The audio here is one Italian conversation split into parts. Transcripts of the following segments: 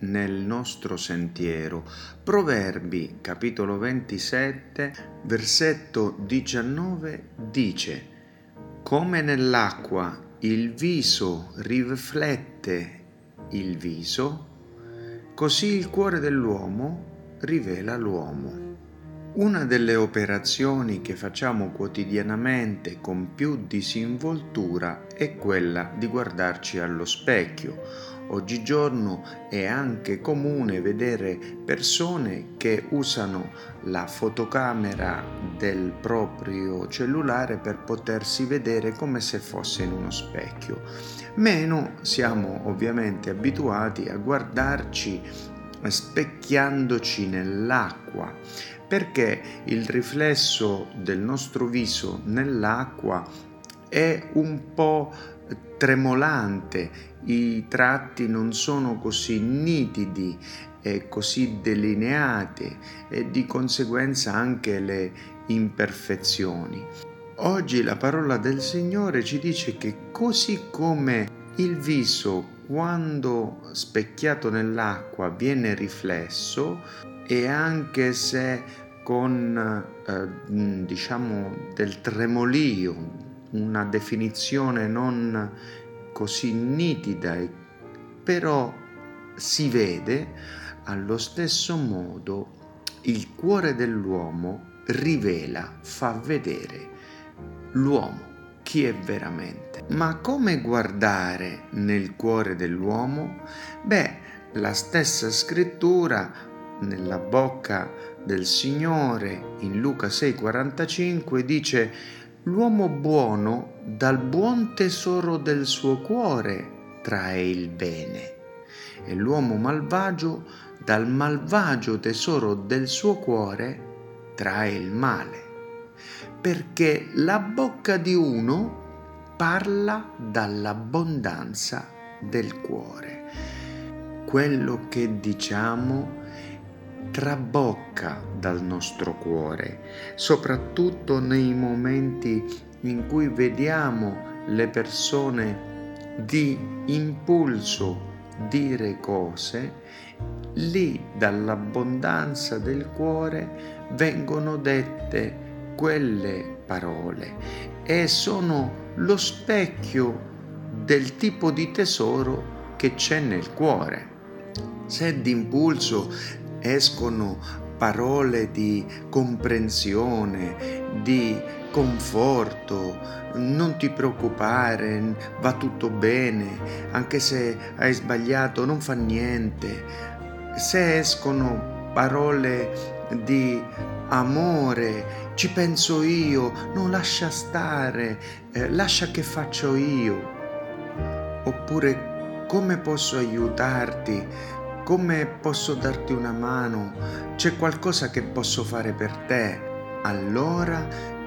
nel nostro sentiero. Proverbi capitolo 27 versetto 19 dice Come nell'acqua il viso riflette il viso, così il cuore dell'uomo rivela l'uomo. Una delle operazioni che facciamo quotidianamente con più disinvoltura è quella di guardarci allo specchio. Oggigiorno è anche comune vedere persone che usano la fotocamera del proprio cellulare per potersi vedere come se fosse in uno specchio. Meno siamo ovviamente abituati a guardarci specchiandoci nell'acqua perché il riflesso del nostro viso nell'acqua è un po' tremolante, i tratti non sono così nitidi e così delineati e di conseguenza anche le imperfezioni. Oggi la parola del Signore ci dice che così come il viso quando specchiato nell'acqua viene riflesso, e anche se con eh, diciamo del tremolio, una definizione non così nitida, però si vede allo stesso modo il cuore dell'uomo rivela, fa vedere l'uomo chi è veramente. Ma come guardare nel cuore dell'uomo? Beh, la stessa scrittura nella bocca del Signore in Luca 6:45 dice l'uomo buono dal buon tesoro del suo cuore trae il bene e l'uomo malvagio dal malvagio tesoro del suo cuore trae il male perché la bocca di uno parla dall'abbondanza del cuore. Quello che diciamo trabocca dal nostro cuore, soprattutto nei momenti in cui vediamo le persone di impulso dire cose, lì dall'abbondanza del cuore vengono dette quelle parole e sono lo specchio del tipo di tesoro che c'è nel cuore. Se d'impulso escono parole di comprensione, di conforto, non ti preoccupare, va tutto bene, anche se hai sbagliato non fa niente. Se escono parole di amore, ci penso io, non lascia stare, eh, lascia che faccio io. Oppure come posso aiutarti? Come posso darti una mano? C'è qualcosa che posso fare per te? Allora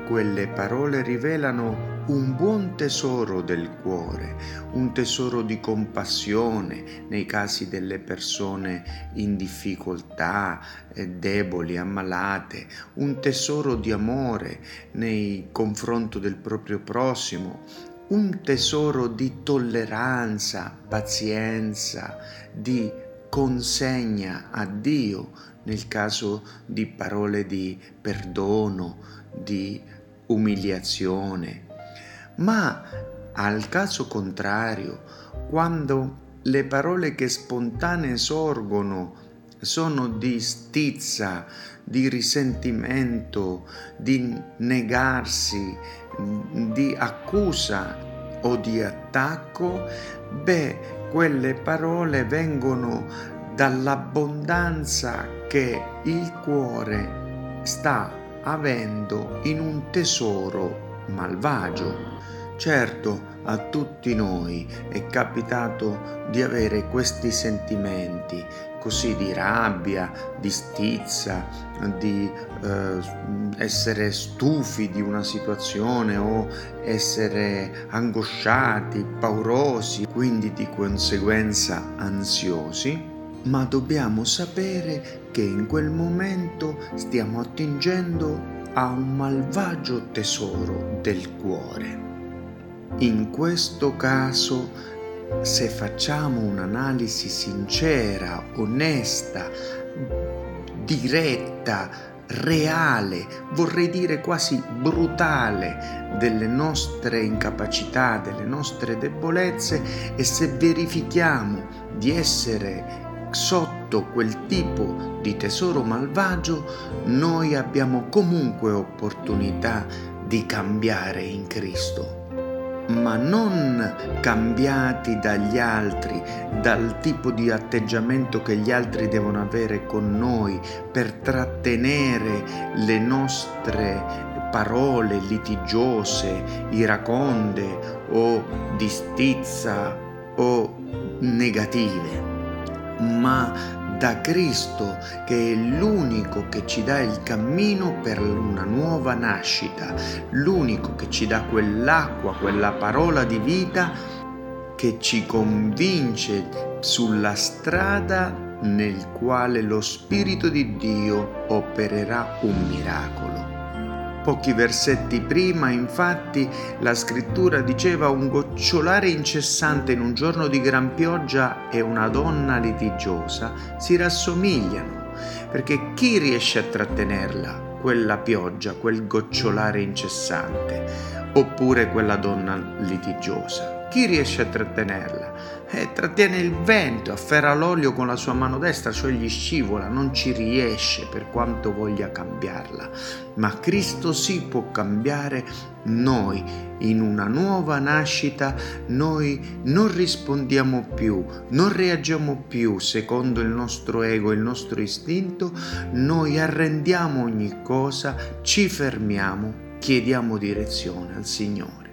quelle parole rivelano un buon tesoro del cuore, un tesoro di compassione nei casi delle persone in difficoltà, eh, deboli, ammalate, un tesoro di amore nei confronti del proprio prossimo, un tesoro di tolleranza, pazienza, di consegna a Dio nel caso di parole di perdono, di umiliazione. Ma al caso contrario, quando le parole che spontanee sorgono sono di stizza, di risentimento, di negarsi, di accusa o di attacco, beh, quelle parole vengono dall'abbondanza che il cuore sta avendo in un tesoro malvagio. Certo, a tutti noi è capitato di avere questi sentimenti, così di rabbia, di stizza, di eh, essere stufi di una situazione o essere angosciati, paurosi, quindi di conseguenza ansiosi, ma dobbiamo sapere che in quel momento stiamo attingendo a un malvagio tesoro del cuore. In questo caso, se facciamo un'analisi sincera, onesta, diretta, reale, vorrei dire quasi brutale delle nostre incapacità, delle nostre debolezze e se verifichiamo di essere sotto quel tipo di tesoro malvagio, noi abbiamo comunque opportunità di cambiare in Cristo ma non cambiati dagli altri, dal tipo di atteggiamento che gli altri devono avere con noi per trattenere le nostre parole litigiose, iraconde o di stizza o negative. Ma da Cristo che è l'unico che ci dà il cammino per una nuova nascita, l'unico che ci dà quell'acqua, quella parola di vita che ci convince sulla strada nel quale lo Spirito di Dio opererà un miracolo. Pochi versetti prima, infatti, la scrittura diceva un gocciolare incessante in un giorno di gran pioggia e una donna litigiosa si rassomigliano, perché chi riesce a trattenerla? Quella pioggia, quel gocciolare incessante, oppure quella donna litigiosa? Chi riesce a trattenerla? eh, trattiene il vento, afferra l'olio con la sua mano destra, cioè gli scivola, non ci riesce per quanto voglia cambiarla. Ma Cristo si può cambiare noi in una nuova nascita, noi non rispondiamo più, non reagiamo più secondo il nostro ego, il nostro istinto, noi arrendiamo ogni cosa, ci fermiamo, chiediamo direzione al Signore.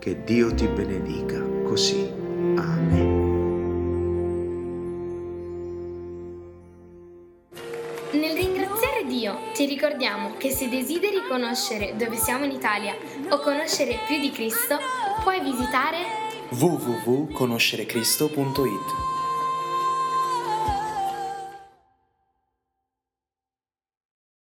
Che Dio ti benedica così. Amen. Dio, ti ricordiamo che se desideri conoscere dove siamo in Italia o conoscere più di Cristo, puoi visitare www.conoscerecristo.it